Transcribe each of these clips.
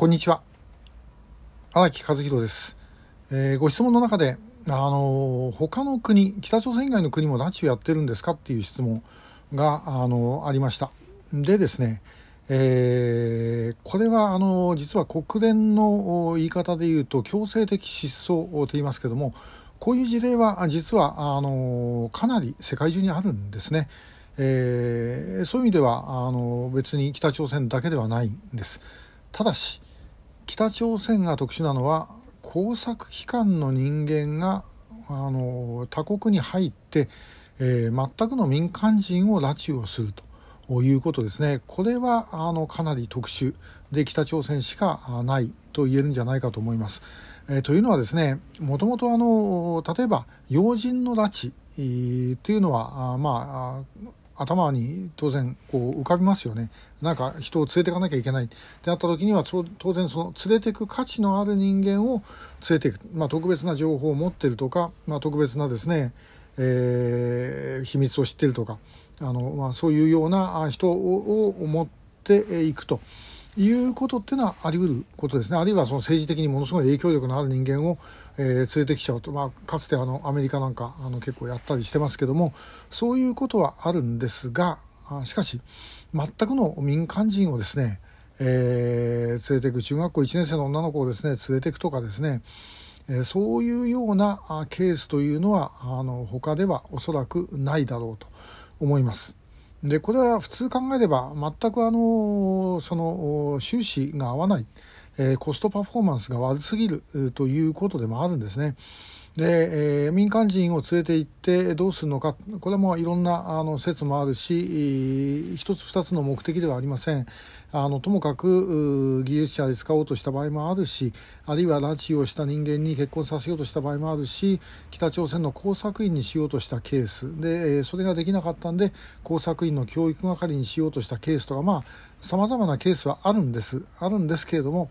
こんにちは荒木和弘です、えー、ご質問の中であの他の国北朝鮮以外の国も拉致をやってるんですかっていう質問があのありましたでですねえー、これはあの実は国連の言い方で言うと強制的失踪と言いますけどもこういう事例は実はあのかなり世界中にあるんですね。えー、そういう意味ではあの別に北朝鮮だけではないんです。ただし北朝鮮が特殊なのは工作機関の人間があの他国に入って、えー、全くの民間人を拉致をするということですねこれはあのかなり特殊で北朝鮮しかないと言えるんじゃないかと思います。えー、というのはですねもともと例えば要人の拉致っていうのはあまあ頭に当然こう浮かびますよね。なんか人を連れていかなきゃいけない。ってなった時には当然その連れていく価値のある人間を連れていく、まあ、特別な情報を持ってるとか、まあ、特別なですね、えー、秘密を知ってるとかあの、まあ、そういうような人を持っていくと。いうことっていうのはあり得ることですねあるいはその政治的にものすごい影響力のある人間を、えー、連れてきちゃうと、まあ、かつてあのアメリカなんかあの結構やったりしてますけどもそういうことはあるんですがしかし全くの民間人をですね、えー、連れていく中学校1年生の女の子をですね連れていくとかですねえそういうようなケースというのはあの他ではおそらくないだろうと思います。でこれは普通考えれば全くあのその収支が合わない、えー、コストパフォーマンスが悪すぎるということでもあるんですね。で、えー、民間人を連れて行ってどうするのか。これもいろんなあの説もあるし一つ二つの目的ではありません。あのともかく技術者で使おうとした場合もあるしあるいは拉致をした人間に結婚させようとした場合もあるし北朝鮮の工作員にしようとしたケース。でそれができなかったんで工作員の教育係にしようとしたケースとかまあさまざまなケースはあるんです。あるんですけれども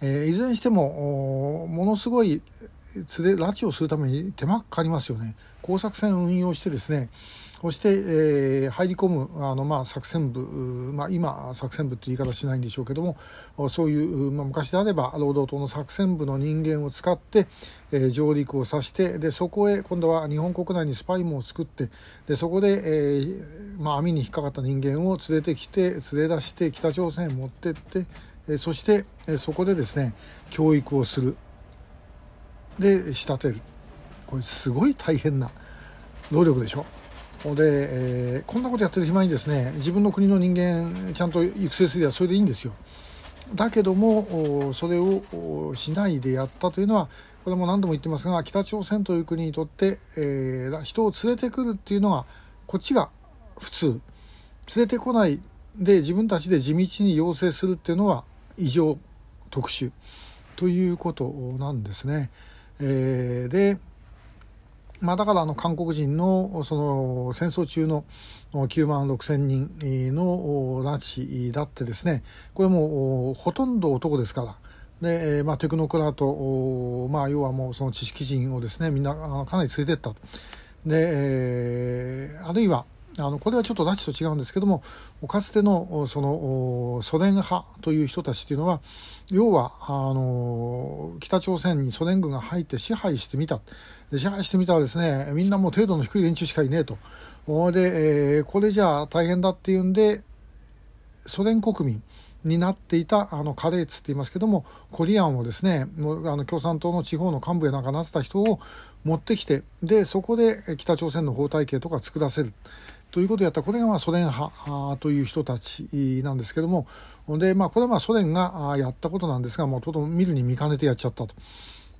えー、いずれにしてもものすごい連れ拉致をするために手間かかりますよね。工作船運用してですねそして、えー、入り込むあの、まあ、作戦部、まあ、今作戦部という言い方しないんでしょうけどもそういう、まあ、昔であれば労働党の作戦部の人間を使って、えー、上陸をさせてでそこへ今度は日本国内にスパイ網を作ってでそこで、えーまあ、網に引っかかった人間を連れてきて連れ出して北朝鮮へ持ってってそして、そこでですね教育をする。で仕立てる。これすごい大変な能力でしょ。で、えー、こんなことやってる暇にですね自分の国の人間ちゃんと育成すればそれでいいんですよ。だけどもそれをしないでやったというのはこれも何度も言ってますが北朝鮮という国にとって、えー、人を連れてくるっていうのはこっちが普通。連れてこないで自分たちで地道に要請するっていうのは異常特殊ということなんですね。えー、でまあ、だからあの韓国人のその戦争中の9万6千人の拉致だってですねこれもほとんど男ですからで、まあ、テクノクラート、まあ、要はもうその知識人をですねみんなかなり連れてったと。で、あるいはあのこれはちょっと拉致と違うんですけどもかつてのそのソ連派という人たちというのは要はあの北朝鮮にソ連軍が入って支配してみた。で支配してみたらですねみんなもう程度の低い連中しかいねえと。で、えー、これじゃあ大変だっていうんでソ連国民になっていたあのカレーツって言いますけどもコリアンをですねもうあの共産党の地方の幹部やなんかなってた人を持ってきてでそこで北朝鮮の法体系とか作らせる。ということをやったこれがまあソ連派という人たちなんですけどもで、まあ、これはまあソ連がやったことなんですがもうとても見るに見かねてやっちゃったと。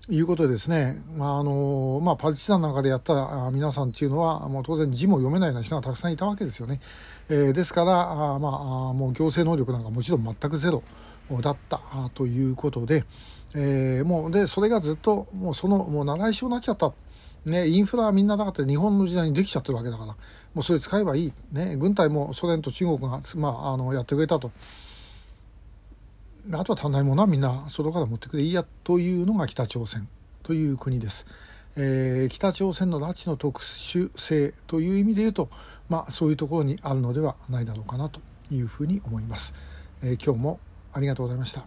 いうことですね、まああのまあ、パルチザンなんかでやったら皆さんっていうのはもう当然字も読めないような人がたくさんいたわけですよね。えー、ですからあ、まあ、もう行政能力なんかもちろん全くゼロだったということで、えー、もうでそれがずっともうそのもう習い性になっちゃった。ね、インフラはみんなだって日本の時代にできちゃってるわけだからもうそれ使えばいい、ね、軍隊もソ連と中国が、まあ、あのやってくれたとあとは足んないものはみんな外から持ってくれいいやというのが北朝鮮という国です。えー、北朝鮮の拉致の特殊性という意味で言うと、まあ、そういうところにあるのではないだろうかなというふうに思います。えー、今日もありがとうございました。